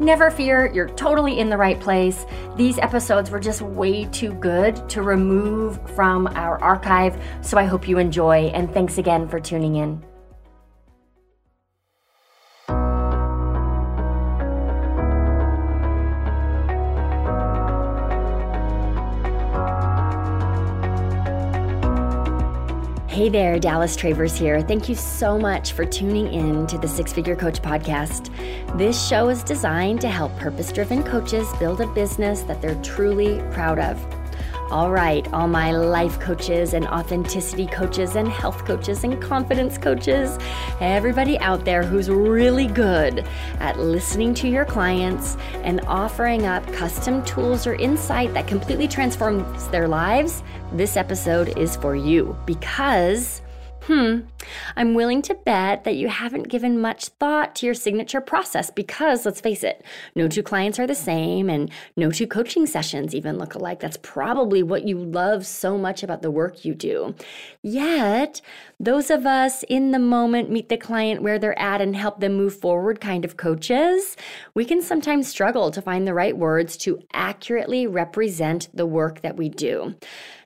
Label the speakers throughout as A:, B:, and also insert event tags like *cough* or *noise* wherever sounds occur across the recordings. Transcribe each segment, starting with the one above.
A: Never fear, you're totally in the right place. These episodes were just way too good to remove from our archive. So I hope you enjoy, and thanks again for tuning in. Hey there, Dallas Travers here. Thank you so much for tuning in to the Six Figure Coach podcast. This show is designed to help purpose driven coaches build a business that they're truly proud of. All right, all my life coaches and authenticity coaches and health coaches and confidence coaches, everybody out there who's really good at listening to your clients and offering up custom tools or insight that completely transforms their lives, this episode is for you. Because Hmm, I'm willing to bet that you haven't given much thought to your signature process because, let's face it, no two clients are the same and no two coaching sessions even look alike. That's probably what you love so much about the work you do. Yet, those of us in the moment meet the client where they're at and help them move forward kind of coaches, we can sometimes struggle to find the right words to accurately represent the work that we do.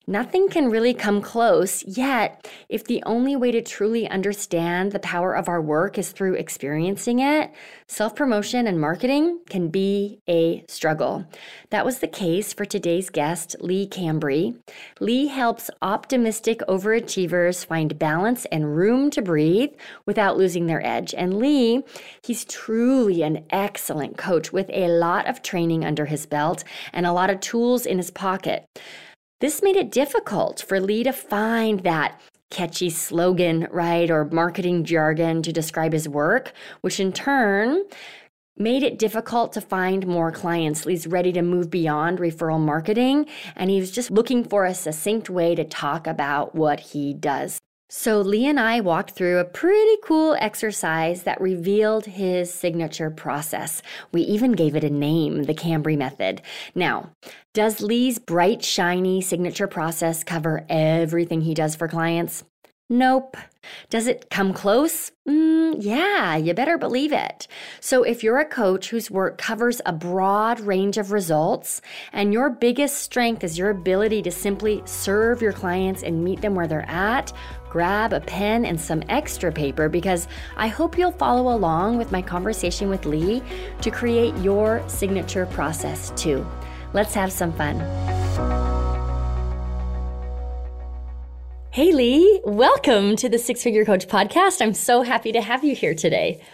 A: Nothing can really come close, yet, if the only way to truly understand the power of our work is through experiencing it, self promotion and marketing can be a struggle. That was the case for today's guest, Leigh Cambre. Leigh helps optimistic overachievers find balance and room to breathe without losing their edge. And Leigh, he's truly an excellent coach with a lot of training under his belt and a lot of tools in his pocket. This made it difficult for Leigh to find that catchy slogan, right, or marketing jargon to describe his work, which in turn made it difficult to find more clients. Leigh's ready to move beyond referral marketing, and he was just looking for a succinct way to talk about what he does. So, Leigh and I walked through a pretty cool exercise that revealed his signature process. We even gave it a name, the Cambre method. Now, does Leigh's bright, shiny signature process cover everything he does for clients? Nope. Does it come close? Mm, yeah, you better believe it. So, if you're a coach whose work covers a broad range of results and your biggest strength is your ability to simply serve your clients and meet them where they're at, grab a pen and some extra paper because I hope you'll follow along with my conversation with Leigh to create your signature process too. Let's have some fun. Hey, Leigh, welcome to the Six Figure Coach podcast. I'm so happy to have you here today.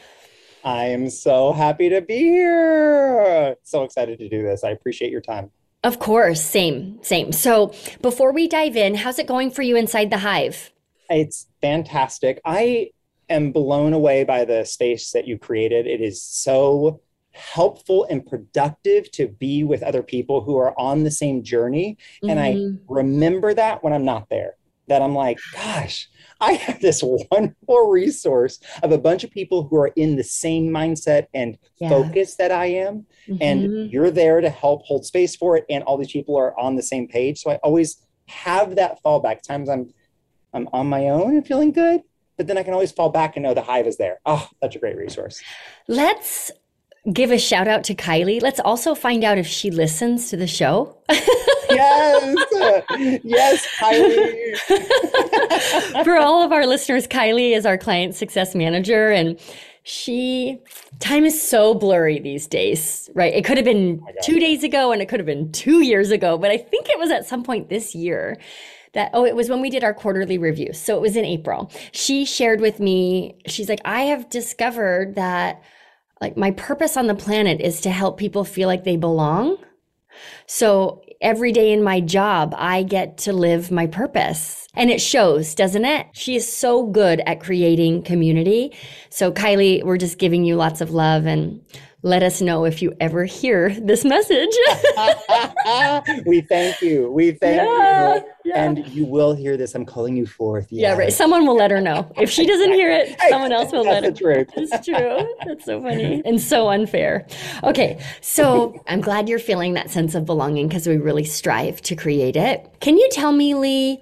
B: I am so happy to be here. So excited to do this. I appreciate your time.
A: Of course, same, same. So, before we dive in, how's it going for you inside the hive?
B: It's fantastic. I am blown away by the space that you created. It is so helpful and productive to be with other people who are on the same journey. Mm-hmm. And I mm-hmm. remember that when I'm not there that I'm like, gosh, I have this *laughs* wonderful resource of a bunch of people who are in the same mindset and yeah. focus that I am. Mm-hmm. And you're there to help hold space for it. And all these people are on the same page. So I always have that fallback. Times I'm I'm on my own and feeling good, but then I can always fall back and know the hive is there. Oh, such a great resource.
A: Let's give a shout out to Kylie. Let's also find out if she listens to the show. *laughs*
B: yes. Yes, Kylie. *laughs*
A: For all of our listeners, Kylie is our client success manager and she time is so blurry these days, right? It could have been 2 days ago and it could have been 2 years ago, but I think it was at some point this year that oh it was when we did our quarterly review so it was in april she shared with me she's like i have discovered that like my purpose on the planet is to help people feel like they belong. So every day in my job, I get to live my purpose. And it shows, doesn't it? She is so good at creating community. So, Kylie, we're just giving you lots of love and let us know if you ever hear this message. *laughs*
B: we thank you. We thank
A: Yeah,
B: you.
A: yeah.
B: And you will hear this. I'm calling you forth.
A: yeah, right. Someone will let her know. If she doesn't hear it, someone else will let
B: That's
A: her.
B: the truth.
A: It's true. That's so funny and so unfair. Okay, so *laughs* I'm glad you're feeling that sense of belonging because we really strive to create it. Can you tell me, Leigh,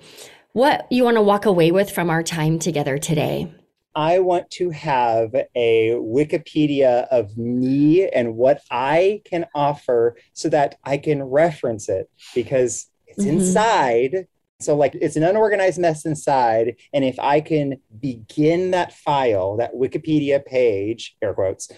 A: what you want to walk away with from our time together today?
B: I want to have a Wikipedia of me and what I can offer so that I can reference it because it's
A: Mhm.
B: inside. So, like, it's an unorganized mess inside. And if I can begin that file, that Wikipedia page, air quotes,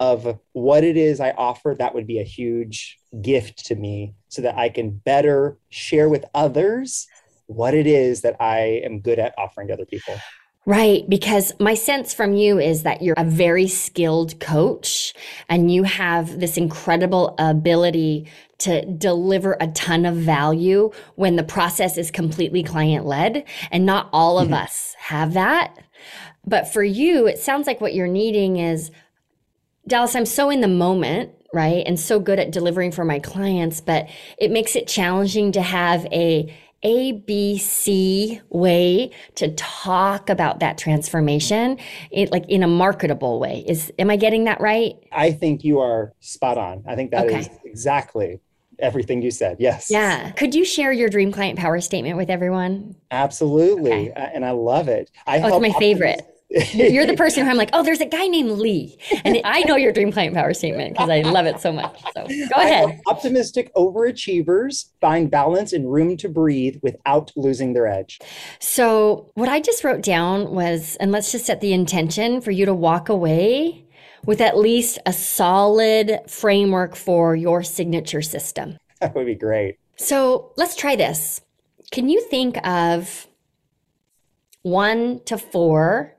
B: of what it is I offer, that would be a huge gift to me so that I can better share with others what it is that I am good at offering to other people.
A: Right, because my sense from you is that you're a very skilled coach and you have this incredible ability to deliver a ton of value when the process is completely client led. And not all of
B: Mhm.
A: us have that. But for you, it sounds like what you're needing is Dallas, I'm so in the moment, right? And so good at delivering for my clients, but it makes it challenging to have a ABC way to talk about that transformation, it like in a marketable way. Is am I getting that right?
B: I think you are spot on. I think that is
A: Okay.
B: exactly everything you said. Yes.
A: Yeah. Could you share your dream client power statement with everyone?
B: Absolutely.
A: Okay.
B: And I love it. I
A: Oh, it's my favorite. You're the *laughs* person who I'm like, oh, there's a guy named Leigh. And I know your dream client power statement because I love it so much. So go ahead.
B: Optimistic overachievers find balance and room to breathe without losing their edge.
A: So, what I just wrote down was, and let's just set the intention for you to walk away with at least a solid framework for your signature system. *laughs*
B: That would be great.
A: So, let's try this. Can you think of one to four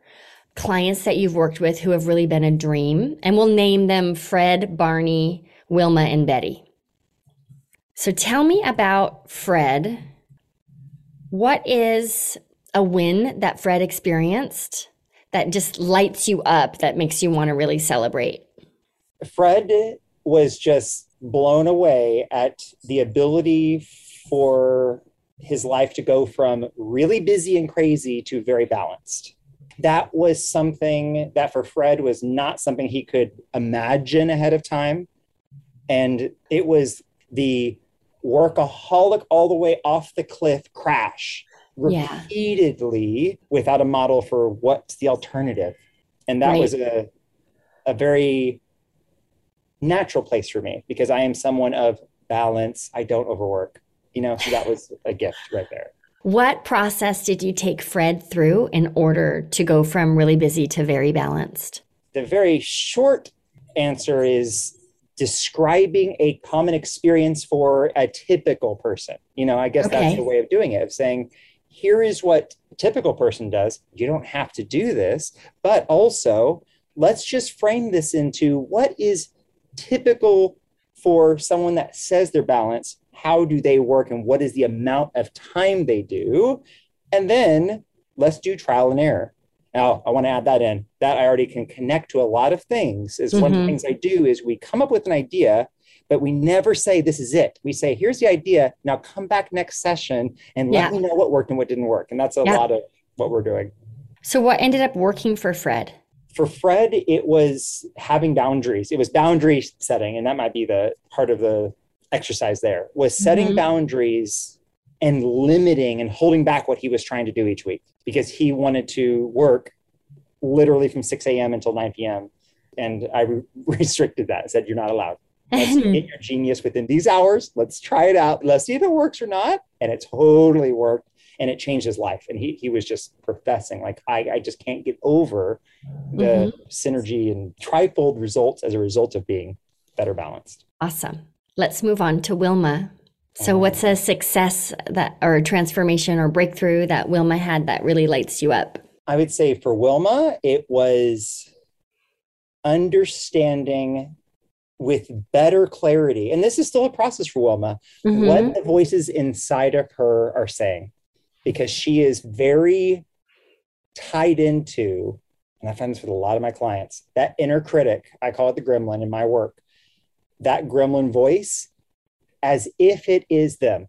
A: clients that you've worked with who have really been a dream? And we'll name them Fred, Barney, Wilma, and Betty. So, tell me about Fred. What is a win that Fred experienced that just lights you up, that makes you want to really celebrate?
B: Fred was just blown away at the ability for his life to go from really busy and crazy to very balanced. That was something that for Fred was not something he could imagine ahead of time. And it was the workaholic all the way off the cliff crash
A: Yeah.
B: repeatedly without a model for what's the alternative. And that
A: Right.
B: was a, a very natural place for me because I am someone of balance. I don't overwork. You know, so that was a gift right there.
A: What process did you take Fred through in order to go from really busy to very balanced?
B: The very short answer is describing a common experience for a typical person. You know, I guess
A: Okay.
B: that's the way of doing it, of saying, here is what a typical person does. You don't have to do this, but also let's just frame this into what is typical for someone that says they're balanced. How do they work and what is the amount of time they do? And then let's do trial and error. Now, I want to add that in. That I already can connect to a lot of things. Is one of the
A: Mhm.
B: things I do is we come up with an idea, but we never say this is it. We say, here's the idea. Now come back next session and let
A: Yeah.
B: me know what worked and what didn't work. And that's a
A: Yeah.
B: lot of what we're doing.
A: So, what ended up working for Fred?
B: For Fred, it was having boundaries. It was boundary setting, and that might be the part of the exercise there was setting
A: Mhm.
B: boundaries and limiting and holding back what he was trying to do each week because he wanted to work literally from 6 a.m. until 9 p.m. And I re- *laughs* restricted that. I said, you're not allowed. Let's *laughs* get your genius within these hours. Let's try it out. Let's see if it works or not. And it totally worked. And it changed his life. And he, he was just professing, like, I, I just can't get over the synergy and trifold results as a result of being better balanced.
A: Awesome. Let's move on to Wilma. So,
B: Um,
A: what's a success that, or transformation or breakthrough that Wilma had that really lights you up?
B: I would say for Wilma, it was understanding with better clarity. And this is still a process for Wilma,
A: Mhm.
B: what the voices inside of her are saying, because she is very tied into and I find this with a lot of my clients, that inner critic, I call it the gremlin in my work, that gremlin voice, as if it is them,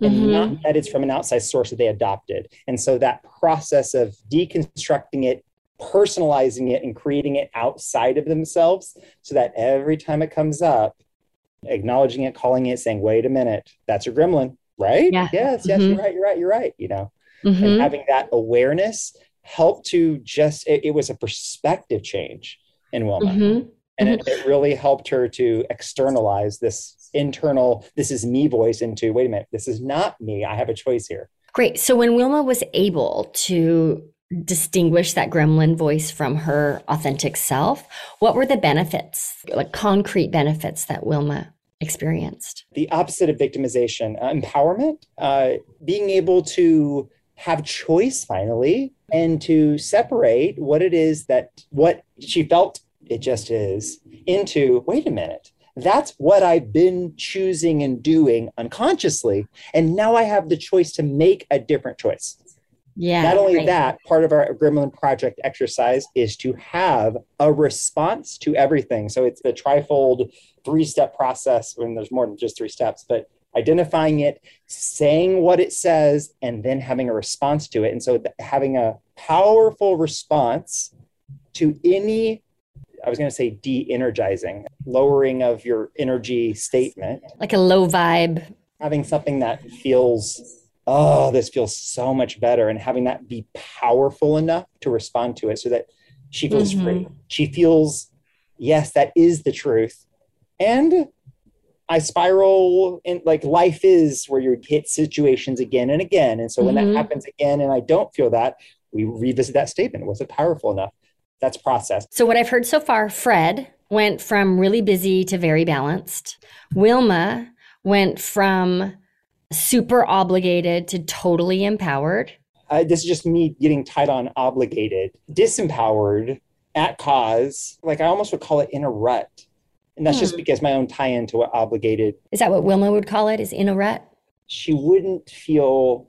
B: and mm-hmm. not that it's from an outside source that they adopted. And so that process of deconstructing it, personalizing it, and creating it outside of themselves so that every time it comes up, acknowledging it, calling it, saying, wait a minute, that's your gremlin, right?
A: Yeah.
B: Yes, yes, mm-hmm. you're right, you're right, you're right. You know, mm-hmm. and having that awareness helped to just, it, it was a perspective change in Wilma. Mm-hmm. And it, it really helped her to externalize this internal, this is me voice into, wait a minute, this is not me. I have a choice here.
A: Great. So when Wilma was able to distinguish that gremlin voice from her authentic self, what were the benefits, like concrete benefits that Wilma experienced?
B: The opposite of victimization, uh, empowerment, uh, being able to have choice finally and to separate what it is that what she felt it just is into wait a minute that's what I've been choosing and doing unconsciously. And now I have the choice to make a different choice.
A: Yeah.
B: Not only right. that, part of our Gremlin Project exercise is to have a response to everything. So it's the trifold three step process when there's more than just three steps, but identifying it, saying what it says, and then having a response to it. And so having a powerful response to any I was going to say de energizing, lowering of your energy statement.
A: Like a low vibe.
B: Having something that feels, oh, this feels so much better, and having that be powerful enough to respond to it so that she feels mm-hmm. free. She feels, yes, that is the truth. And I spiral in like life is where you hit situations again and again. And so when mm-hmm. that happens again and I don't feel that, we revisit that statement. Was it powerful enough? That's processed.
A: So, what I've heard so far, Fred went from really busy to very balanced. Wilma went from super obligated to totally empowered.
B: Uh, this is just me getting tied on obligated, disempowered at cause. Like I almost would call it in a rut. And that's hmm. just because my own tie into what obligated.
A: Is that what Wilma would call it? Is in a rut?
B: She wouldn't feel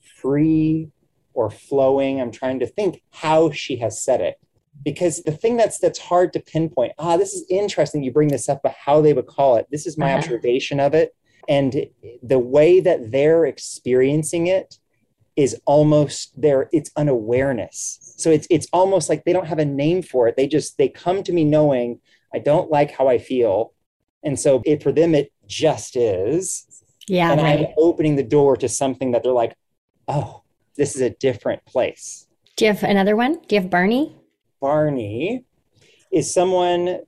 B: free or flowing. I'm trying to think how she has said it. Because the thing that's that's hard to pinpoint, ah, this is interesting. You bring this up, but how they would call it. This is my uh-huh. observation of it. And the way that they're experiencing it is almost there, it's unawareness. So it's it's almost like they don't have a name for it. They just they come to me knowing I don't like how I feel. And so it for them it just is.
A: Yeah.
B: And right. I'm opening the door to something that they're like, oh, this is a different place.
A: Do you have another one? Do you have Barney?
B: Barney is someone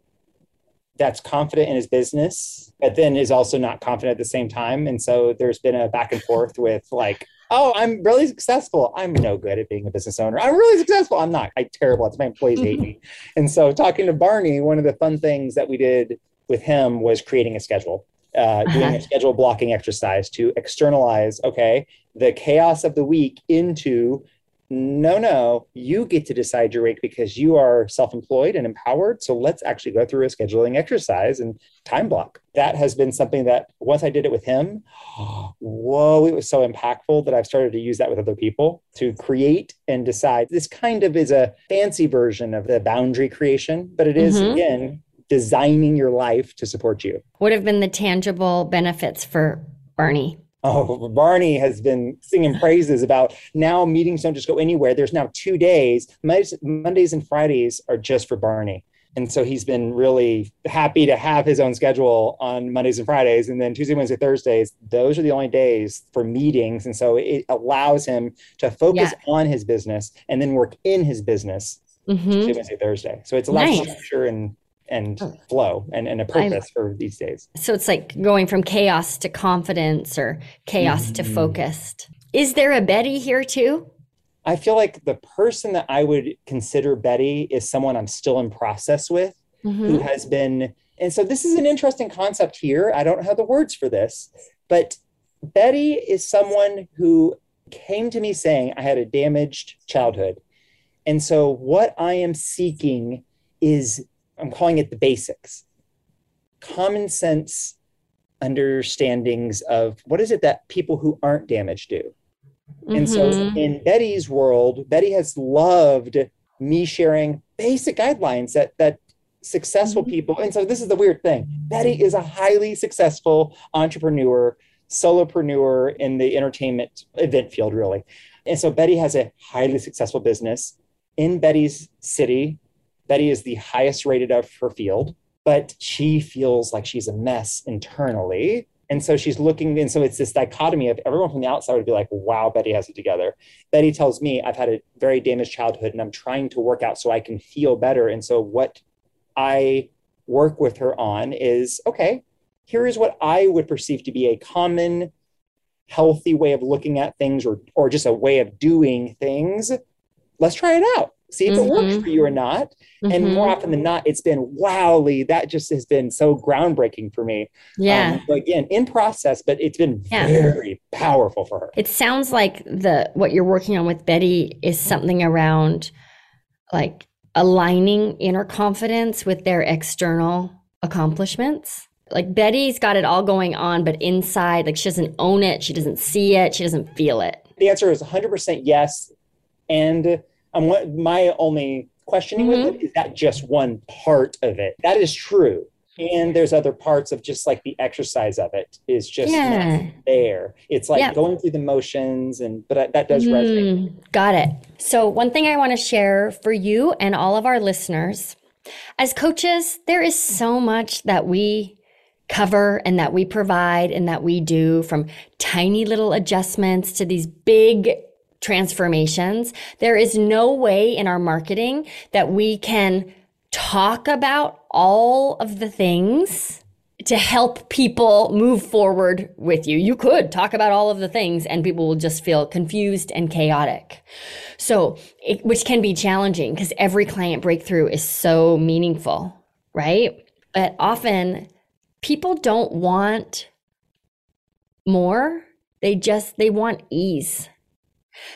B: that's confident in his business, but then is also not confident at the same time. And so there's been a back and forth with like, oh, I'm really successful. I'm no good at being a business owner. I'm really successful. I'm not. I'm terrible. It's my employees *laughs* hate me. And so talking to Barney, one of the fun things that we did with him was creating a schedule uh, doing uh-huh. a schedule blocking exercise to externalize, okay, the chaos of the week into no, no, you get to decide your week because you are self employed and empowered. So let's actually go through a scheduling exercise and time block. That has been something that once I did it with him, *gasps* whoa, it was so impactful that I've started to use that with other people to create and decide. This kind of is a fancy version of the boundary creation, but it is, mm-hmm. again, designing your life to support you.
A: What have been the tangible benefits for Barney?
B: Oh, Barney has been singing praises about now meetings don't just go anywhere. There's now two days. Mondays, and Fridays are just for Barney. And so he's been really happy to have his own schedule on Mondays and Fridays. And then Tuesday, Wednesday, Thursdays, those are the only days for meetings. And so it allows him to focus yeah. on his business and then work in his business mm-hmm. Tuesday, Wednesday, Thursday. So it's a lot nice. of structure and and oh. flow and, and a purpose I, for these days.
A: So it's like going from chaos to confidence or chaos mm-hmm. to focused. Is there a Betty here too?
B: I feel like the person that I would consider Betty is someone I'm still in process with mm-hmm. who has been. And so this is an interesting concept here. I don't have the words for this, but Betty is someone who came to me saying I had a damaged childhood. And so what I am seeking is I'm calling it the basics common sense understandings of what is it that people who aren't damaged do. Mm-hmm. And so mm-hmm. in Betty's world, Betty has loved me sharing basic guidelines that that successful mm-hmm. people and so this is the weird thing betty is a highly successful entrepreneur solopreneur in the entertainment event field really and so betty has a highly successful business in betty's city betty is the highest rated of her field but she feels like she's a mess internally and so she's looking, and so it's this dichotomy of everyone from the outside would be like, wow, Betty has it together. Betty tells me I've had a very damaged childhood and I'm trying to work out so I can feel better. And so what I work with her on is okay, here is what I would perceive to be a common, healthy way of looking at things or, or just a way of doing things. Let's try it out see if mm-hmm. it works mm-hmm. for you or not. Mm-hmm. And more often than not, it's been wowly. That just has been so groundbreaking for me.
A: Yeah.
B: Um, again, in process, but it's been yeah. very powerful for her.
A: It sounds like the what you're working on with Betty is something around like aligning inner confidence with their external accomplishments. Like Betty's got it all going on, but inside, like she doesn't own it, she doesn't see it, she doesn't feel it.
B: The answer is 100% yes. And what my only questioning mm-hmm. with it is that just one part of it. That is true. And there's other parts of just like the exercise of it is just yeah. there. It's like going through the motions, and but that does mm, resonate.
A: Got it. So one thing I want to share for you and all of our listeners, as coaches, there is so much that we cover and that we provide and that we do from tiny little adjustments to these big transformations. There is no way in our marketing that we can talk about all of the things to help people move forward with you. You could talk about all of the things and people will just feel confused and chaotic. So, it, which can be challenging because every client breakthrough is so meaningful, right? But often people don't want more. They just, they want ease.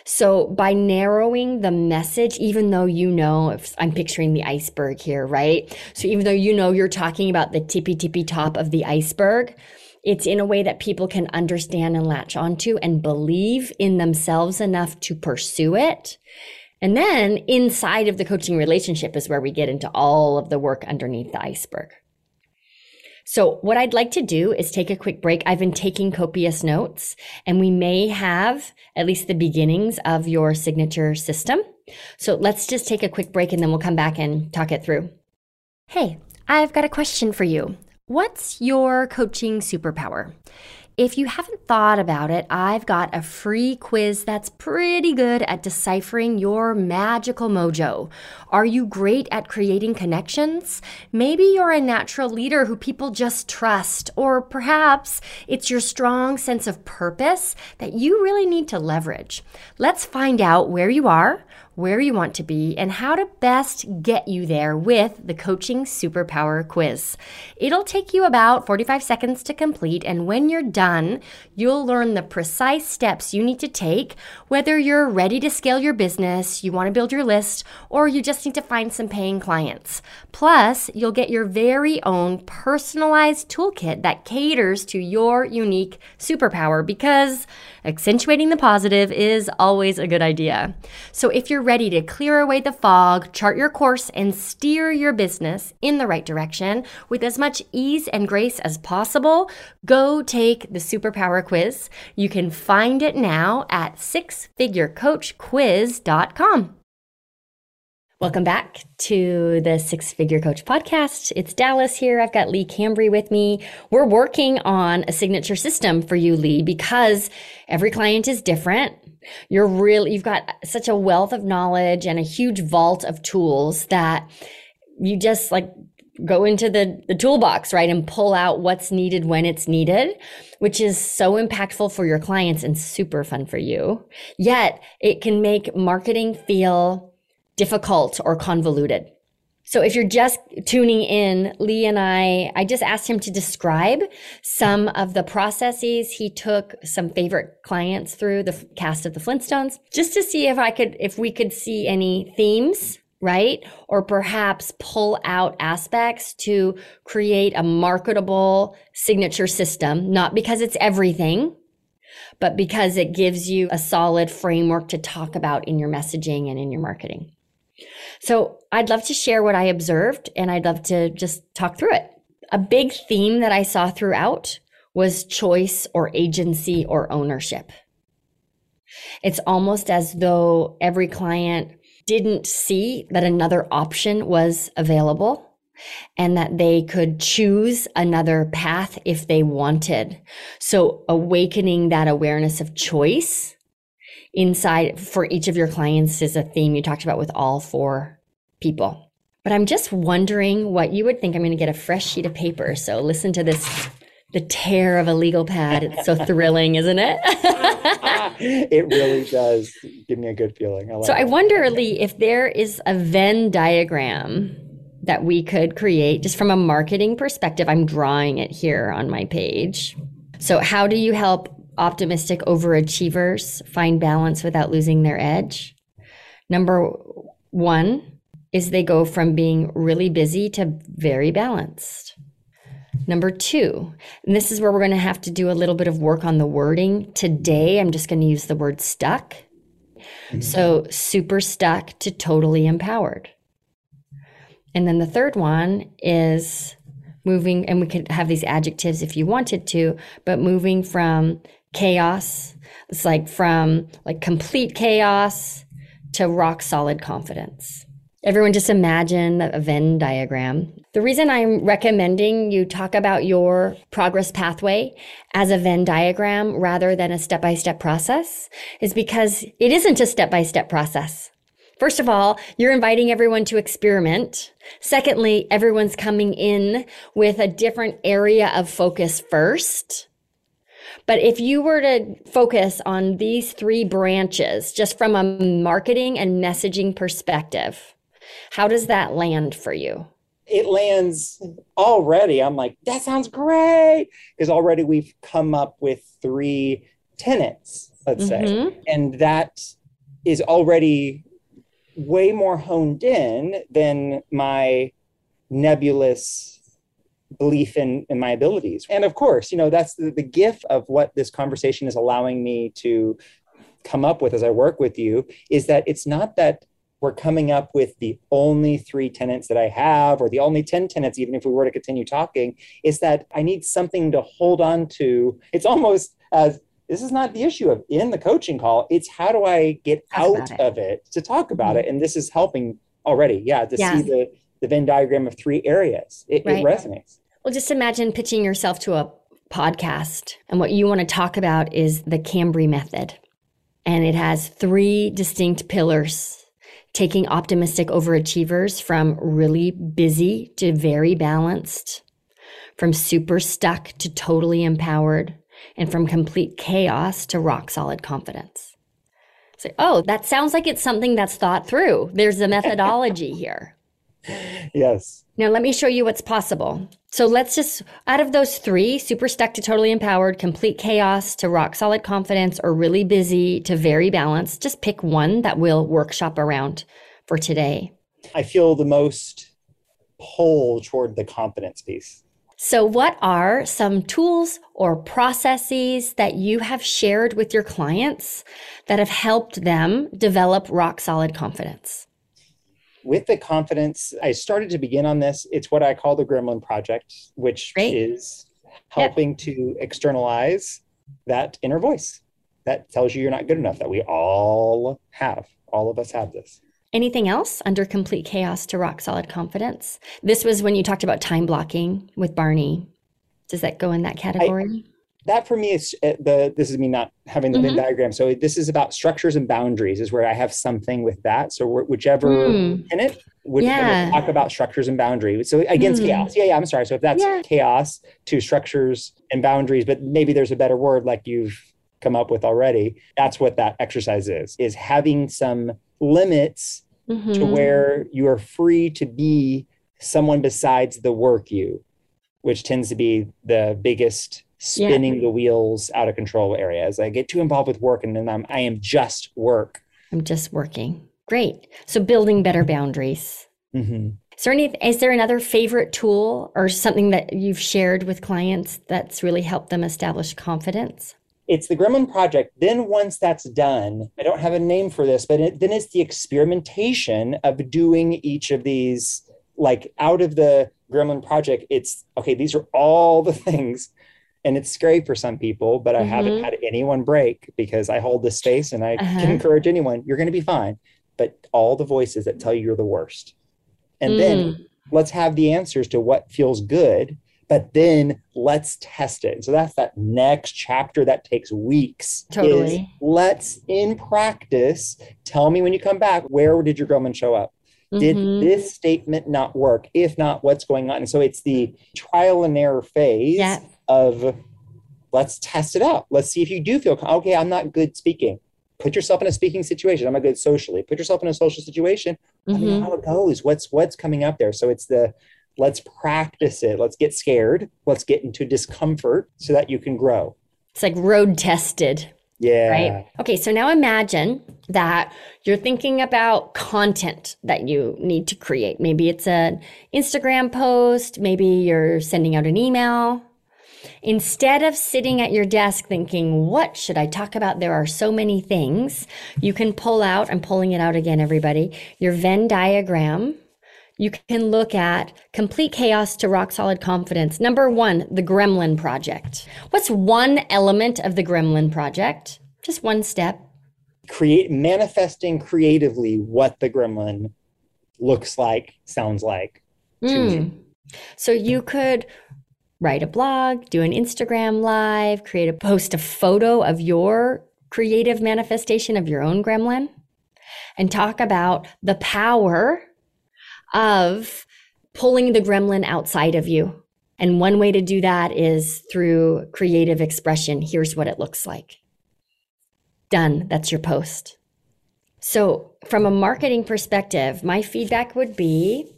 A: So by narrowing the message, even though you know, I'm picturing the iceberg here, right? So even though you know you're talking about the tippy tippy top of the iceberg, it's in a way that people can understand and latch onto and believe in themselves enough to pursue it. And then inside of the coaching relationship is where we get into all of the work underneath the iceberg. So, what I'd like to do is take a quick break. I've been taking copious notes, and we may have at least the beginnings of your signature system. So, let's just take a quick break and then we'll come back and talk it through. Hey, I've got a question for you. What's your coaching superpower? If you haven't thought about it, I've got a free quiz that's pretty good at deciphering your magical mojo. Are you great at creating connections? Maybe you're a natural leader who people just trust, or perhaps it's your strong sense of purpose that you really need to leverage. Let's find out where you are where you want to be, and how to best get you there with the Coaching Superpower Quiz. It'll take you about 45 seconds to complete, and when you're done, you'll learn the precise steps you need to take, whether you're ready to scale your business, you want to build your list, or you just need to find some paying clients. Plus, you'll get your very own personalized toolkit that caters to your unique superpower because accentuating the positive is always a good idea. So if you're ready to clear away the fog, chart your course, and steer your business in the right direction with as much ease and grace as possible, go take the Superpower Quiz. You can find it now at sixfigurecoachquiz.com. Welcome back to the Six Figure Coach podcast. It's Dallas here. I've got Leigh Cambre with me. We're working on a signature system for you, Leigh, because every client is different. You're really, you've got such a wealth of knowledge and a huge vault of tools that you just like go into the, the toolbox, right? And pull out what's needed when it's needed, which is so impactful for your clients and super fun for you. Yet it can make marketing feel difficult or convoluted. So if you're just tuning in, Leigh and I, I just asked him to describe some of the processes he took some favorite clients through the cast of the Flintstones, just to see if I could, if we could see any themes right? Or perhaps pull out aspects to create a marketable signature system, not because it's everything, but because it gives you a solid framework to talk about in your messaging and in your marketing. So I'd love to share what I observed and I'd love to just talk through it. A big theme that I saw throughout was choice or agency or ownership. It's almost as though every client didn't see that another option was available and that they could choose another path if they wanted. So awakening that awareness of choice inside for each of your clients is a theme you talked about with all four people. But I'm just wondering what you would think. I'm going to get a fresh sheet of paper. So listen to this the tear of a legal pad. It's so thrilling, isn't it? *laughs*
B: it really does give me a good feeling.
A: I like so I wonder, Leigh, if there is a Venn diagram that we could create just from a marketing perspective. I'm drawing it here on my page. So, how do you help optimistic overachievers find balance without losing their edge? Number one is they go from being really busy to very balanced. Number two, and this is where we're going to have to do a little bit of work on the wording. Today, I'm just going to use the word stuck. Mm-hmm. So, super stuck to totally empowered. And then the third one is moving, and we could have these adjectives if you wanted to, but moving from chaos, it's like from like complete chaos to rock solid confidence. Everyone just imagine a Venn diagram. The reason I'm recommending you talk about your progress pathway as a Venn diagram rather than a step by step process is because it isn't a step by step process. First of all, you're inviting everyone to experiment. Secondly, everyone's coming in with a different area of focus first. But if you were to focus on these three branches just from a marketing and messaging perspective, how does that land for you?
B: It lands already. I'm like, that sounds great. Because already we've come up with three tenets, let's mm-hmm. say. And that is already way more honed in than my nebulous belief in, in my abilities. And of course, you know, that's the, the gift of what this conversation is allowing me to come up with as I work with you is that it's not that we're coming up with the only three tenants that I have or the only 10 tenants, even if we were to continue talking, is that I need something to hold on to. It's almost as this is not the issue of in the coaching call. It's how do I get talk out it. of it to talk about mm-hmm. it? And this is helping already. Yeah, to see the, the Venn diagram of three areas. It, right. it resonates.
A: Well, just imagine pitching yourself to a podcast, and what you want to talk about is the Cambre method. And it has three distinct pillars taking optimistic overachievers from really busy to very balanced, from super stuck to totally empowered, and from complete chaos to rock solid confidence. Say, oh, that sounds like it's something that's thought through. There's a methodology here. *laughs*
B: Yes.
A: Now, let me show you what's possible. So, let's just, out of those three super stuck to totally empowered, complete chaos to rock solid confidence, or really busy to very balanced, just pick one that we'll workshop around for today.
B: I feel the most pull toward the confidence piece.
A: So, what are some tools or processes that you have shared with your clients that have helped them develop rock solid confidence?
B: With the confidence, I started to begin on this. It's what I call the Gremlin Project, which Great. is helping yep. to externalize that inner voice that tells you you're not good enough, that we all have. All of us have this.
A: Anything else under complete chaos to rock solid confidence? This was when you talked about time blocking with Barney. Does that go in that category? I,
B: that for me is uh, the this is me not having the mm-hmm. Venn diagram. So this is about structures and boundaries is where I have something with that. So whichever mm. in it would yeah. talk about structures and boundaries. So against mm. chaos. Yeah, yeah, I'm sorry. So if that's yeah. chaos to structures and boundaries, but maybe there's a better word like you've come up with already, that's what that exercise is, is having some limits mm-hmm. to where you are free to be someone besides the work you, which tends to be the biggest spinning yeah. the wheels out of control areas. I get too involved with work and then I'm I am just work.
A: I'm just working. Great. So building better boundaries. Mm-hmm. Is there any? Is there another favorite tool or something that you've shared with clients that's really helped them establish confidence?
B: it's the gremlin project then once that's done i don't have a name for this but it, then it's the experimentation of doing each of these like out of the gremlin project it's okay these are all the *laughs* things and it's scary for some people but i mm-hmm. haven't had anyone break because i hold this space and i uh-huh. can encourage anyone you're going to be fine but all the voices that tell you you're the worst and mm. then let's have the answers to what feels good but then let's test it. So that's that next chapter that takes weeks.
A: Totally.
B: let's in practice tell me when you come back, where did your gremlin show up? Did mm-hmm. this statement not work? If not, what's going on? And so it's the trial and error phase yeah. Of let's test it out. Let's see if you do feel okay. I'm not good speaking. Put yourself in a speaking situation. I'm not good socially. Put yourself in a social situation. Mm-hmm. I mean, mm-hmm. how it goes. What's what's coming up there? So it's the let's practice it. Let's get scared. Let's get into discomfort so that you can grow.
A: It's like road tested.
B: Yeah.
A: Right. Okay. So now imagine that you're thinking about content that you need to create. Maybe it's an Instagram post. Maybe you're sending out an email. Instead of sitting at your desk thinking, what should I talk about? There are so many things. You can pull out, I'm pulling it out again, everybody, your Venn diagram you can look at complete chaos to rock solid confidence. Number one, the Gremlin Project. What's one element of the Gremlin Project? Just one step.
B: Create manifesting creatively what the Gremlin looks like, sounds like. Mm.
A: So you could write a blog, do an Instagram live, create a post a photo of your creative manifestation of your own gremlin and talk about the power of pulling the gremlin outside of you. And one way to do that is through creative expression. Here's what it looks like. Done. That's your post. So, from a marketing perspective, my feedback would be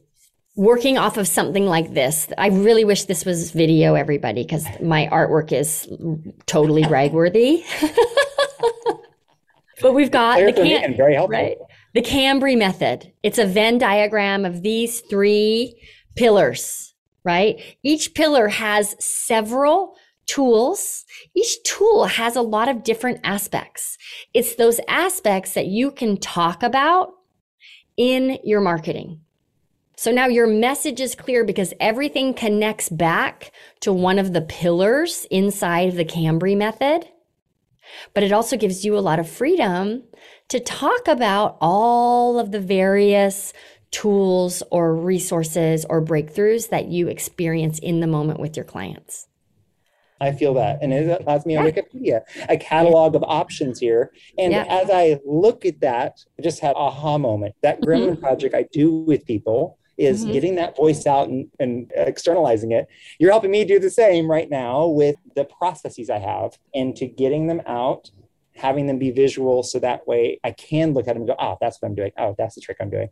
A: working off of something like this. I really wish this was video, everybody, because my artwork is totally bragworthy. *laughs* but we've got
B: the can- very helpful.
A: Right? The Cambre method. It's a Venn diagram of these three pillars, right? Each pillar has several tools. Each tool has a lot of different aspects. It's those aspects that you can talk about in your marketing. So now your message is clear because everything connects back to one of the pillars inside of the Cambre method. But it also gives you a lot of freedom to talk about all of the various tools or resources or breakthroughs that you experience in the moment with your clients.
B: I feel that. And it allows me on Wikipedia, a catalog of options here. And yeah. as I look at that, I just had aha moment. That Gremlin mm-hmm. project I do with people is mm-hmm. getting that voice out and, and externalizing it. You're helping me do the same right now with the processes I have and to getting them out having them be visual so that way I can look at them and go, oh, that's what I'm doing. Oh, that's the trick I'm doing.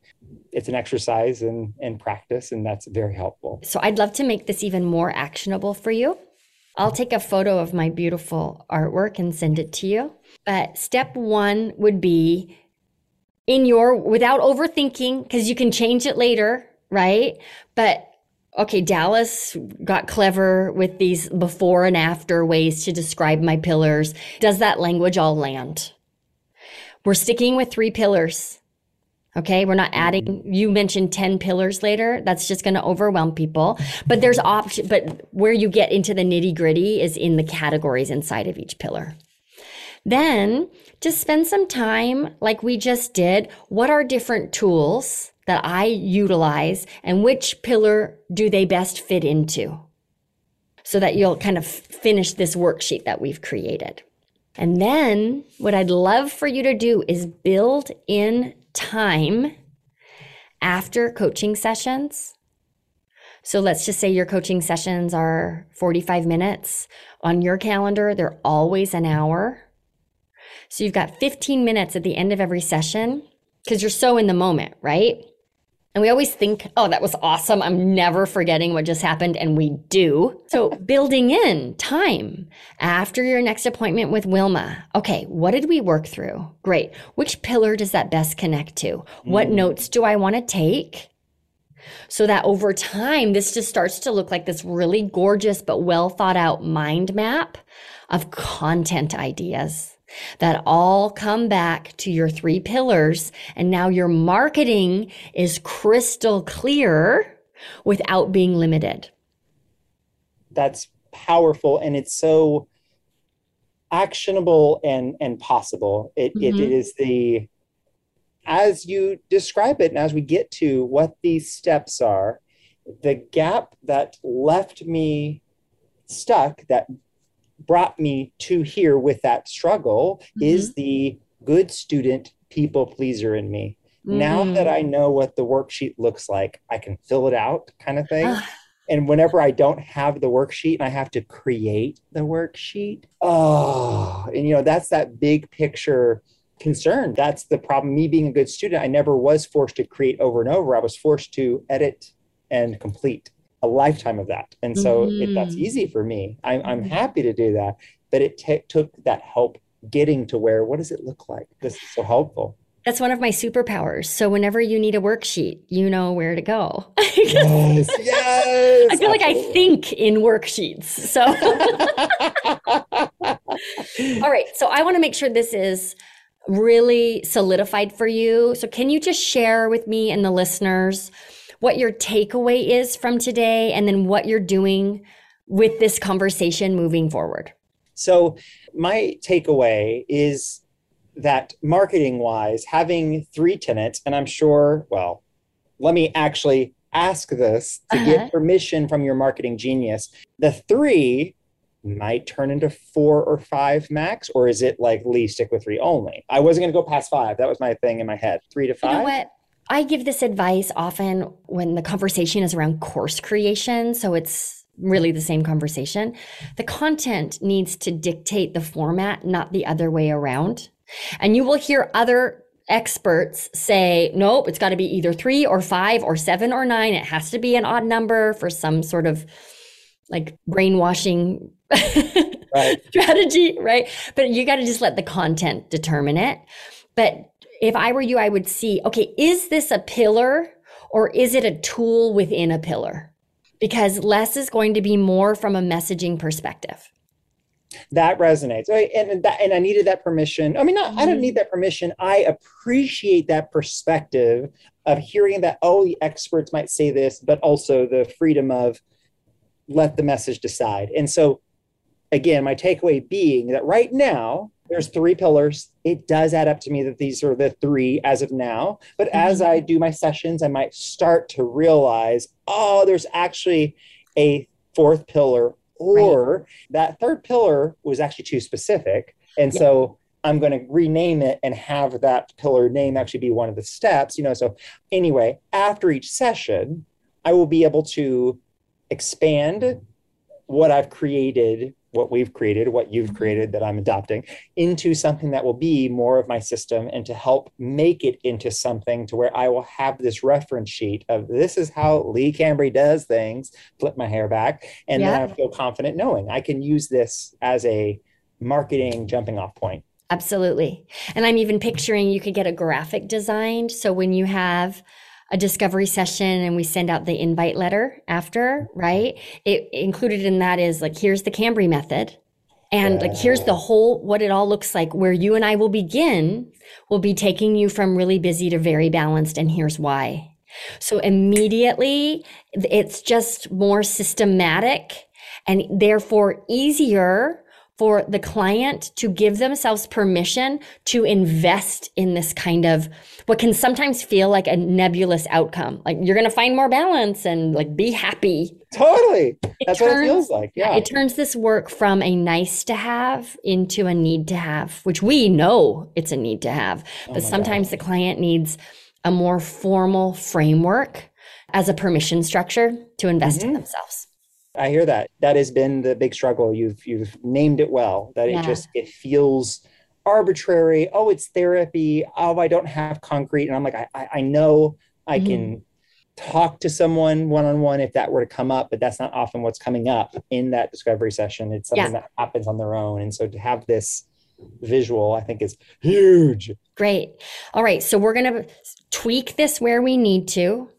B: It's an exercise and, and practice, and that's very helpful.
A: So I'd love to make this even more actionable for you. I'll take a photo of my beautiful artwork and send it to you. But step one would be in your, without overthinking, because you can change it later, right? But okay, Dallas got clever with these before and after ways to describe my pillars. Does that language all land? We're sticking with three pillars. Okay, we're not adding. Mm-hmm. You mentioned 10 pillars later. That's just going to overwhelm people. But there's option, but where you get into the nitty gritty is in the categories inside of each pillar. Then just spend some time, like we just did. What are different tools that I utilize and which pillar do they best fit into? So that you'll kind of finish this worksheet that we've created. And then what I'd love for you to do is build in time after coaching sessions. So let's just say your coaching sessions are 45 minutes. On your calendar, they're always an hour. So you've got 15 minutes at the end of every session because you're so in the moment, right? And we always think, oh, that was awesome. I'm never forgetting what just happened. And we do. So *laughs* building in time after your next appointment with Wilma. Okay, what did we work through? Great. Which pillar does that best connect to? What mm. notes do I want to take? so that over time, this just starts to look like this really gorgeous but well thought out mind map of content ideas that all come back to your three pillars. And now your marketing is crystal clear without being limited.
B: That's powerful. And it's so actionable and, and possible. It, mm-hmm. it, it is the, as you describe it, and as we get to what these steps are, the gap that left me stuck, that brought me to here with that struggle mm-hmm. is the good student people pleaser in me. Mm-hmm. Now that I know what the worksheet looks like, I can fill it out kind of thing. and whenever I don't have the worksheet and I have to create the worksheet, oh, and you know, that's that big picture concern. That's the problem. Me being a good student, I never was forced to create over and over. I was forced to edit and complete a lifetime of that. And so mm. it, that's mm. easy for me. I'm, I'm mm-hmm. happy to do that. But it t- took that help getting to where, what does it look like? This is so helpful.
A: That's one of my superpowers. So whenever you need a worksheet, you know where to go. *laughs*
B: yes, *laughs* yes.
A: I feel absolutely. like I think in worksheets. So, *laughs* all right. So I want to make sure this is really solidified for you. So can you just share with me and the listeners what your takeaway is from today and then what you're doing with this conversation moving forward.
B: So, my takeaway is that marketing wise, having three tenants, and I'm sure, well, let me actually ask this to uh-huh. get permission from your marketing genius. The three might turn into four or five max, or is it like Leigh stick with three only? I wasn't going to go past five. That was my thing in my head. Three to five.
A: You know what? I give this advice often when the conversation is around course creation. So it's really the same conversation. The content needs to dictate the format, not the other way around. And you will hear other experts say, nope, it's got to be either three or five or seven or nine. It has to be an odd number for some sort of like brainwashing right. *laughs* strategy, right? But you got to just let the content determine it. But if I were you, I would see, okay, is this a pillar or is it a tool within a pillar? Because less is going to be more from a messaging perspective.
B: That resonates. And, that, and I needed that permission. I mean, not, mm-hmm. I don't mm-hmm. need that permission. I appreciate that perspective of hearing that, oh, the experts might say this, but also the freedom of let the message decide. And so, again, my takeaway being that right now, there's three pillars. It does add up to me that these are the three as of now. But mm-hmm. as I do my sessions, I might start to realize, oh, there's actually a fourth pillar, or right. that third pillar was actually too specific. And so I'm going to rename it and have that pillar name actually be one of the steps, you know. So anyway, after each session, I will be able to expand what I've created what we've created, what you've mm-hmm. created that I'm adopting, into something that will be more of my system and to help make it into something to where I will have this reference sheet of this is how Leigh Cambre does things, flip my hair back. And yeah. then I feel confident knowing I can use this as a marketing jumping off point.
A: Absolutely. And I'm even picturing you could get a graphic designed. So when you have, a discovery session and we send out the invite letter after, right? It included in that is like, here's the Cambre method. And like, here's the whole, what it all looks like, where you and I will begin, will be taking you from really busy to very balanced. And here's why. So immediately it's just more systematic and therefore easier for the client to give themselves permission to invest in this kind of what can sometimes feel like a nebulous outcome. Like you're going to find more balance and like be happy.
B: Totally. It That's turns, what it feels like. Yeah.
A: It turns this work from a nice to have into a need to have, which we know it's a need to have. Oh but oh sometimes God. the client needs a more formal framework as a permission structure to invest mm-hmm. in themselves.
B: I hear that. That has been the big struggle. You've you've named it well. That yeah. it just it feels arbitrary. Oh, it's therapy. Oh, I don't have concrete. And I'm like, I I know I mm-hmm. can talk to someone one on one if that were to come up, but that's not often what's coming up in that discovery session. It's something yeah. that happens on their own. And so to have this visual, I think is huge.
A: Great. All right. So we're going to tweak this where we need to.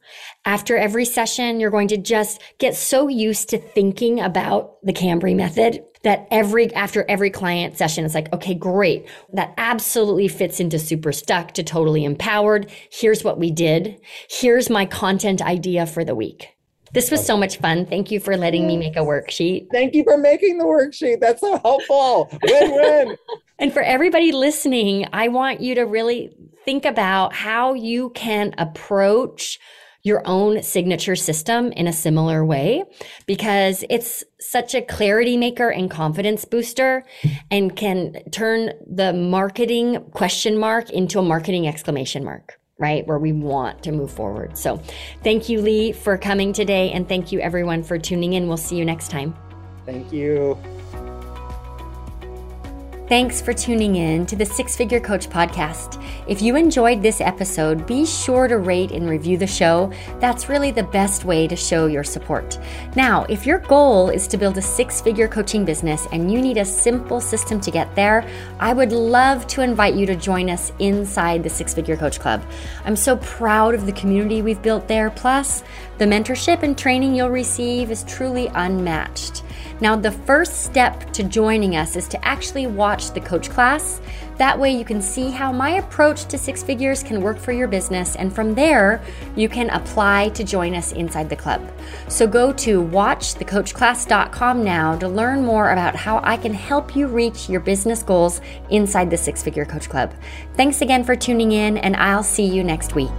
A: After every session, you're going to just get so used to thinking about the Cambre method that every after every client session it's like okay great. That absolutely fits into super stuck to totally empowered. Here's what we did. Here's my content idea for the week. This was so much fun. Thank you for letting me make a worksheet.
B: Thank you for making the worksheet. That's so helpful. Win-win *laughs*
A: and for everybody listening i want you to really think about how you can approach your own signature system in a similar way because it's such a clarity maker and confidence booster and can turn the marketing question mark into a marketing exclamation mark right? Where we want to move forward. So, thank you, Leigh, for coming today. And thank you, everyone, for tuning in. We'll see you next time.
B: Thank you.
A: Thanks for tuning in to the Six Figure Coach podcast. If you enjoyed this episode, be sure to rate and review the show. That's really the best way to show your support. Now, if your goal is to build a six figure coaching business and you need a simple system to get there, I would love to invite you to join us inside the Six Figure Coach Club. I'm so proud of the community we've built there. Plus, the mentorship and training you'll receive is truly unmatched. Now, the first step to joining us is to actually watch the coach class. That way, you can see how my approach to six figures can work for your business, and from there, you can apply to join us inside the club. So, go to watchthecoachclass.com now to learn more about how I can help you reach your business goals inside the Six Figure Coach Club. Thanks again for tuning in, and I'll see you next week.